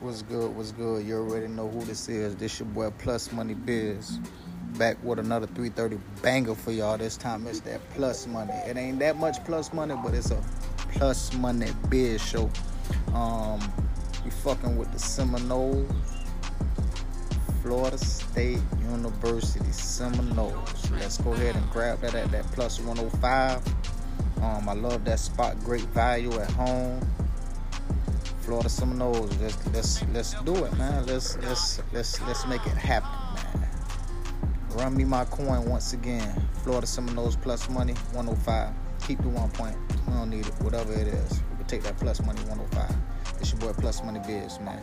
What's good? What's good? You already know who this is. This your boy Plus Money Biz. Back with another 330 banger for y'all. This time it's that plus money. It ain't that much plus money, but it's a plus money biz show. Um, we fucking with the Seminoles, Florida State University Seminoles. Let's go ahead and grab that at that plus 105. Um, I love that spot. Great value at home. Florida Seminoles. Let's let's let's do it, man. Let's let's let's let's make it happen, man. Run me my coin once again. Florida Seminoles plus money 105. Keep the one point. We don't need it. Whatever it is, we can take that plus money 105. It's your boy Plus Money Biz, man.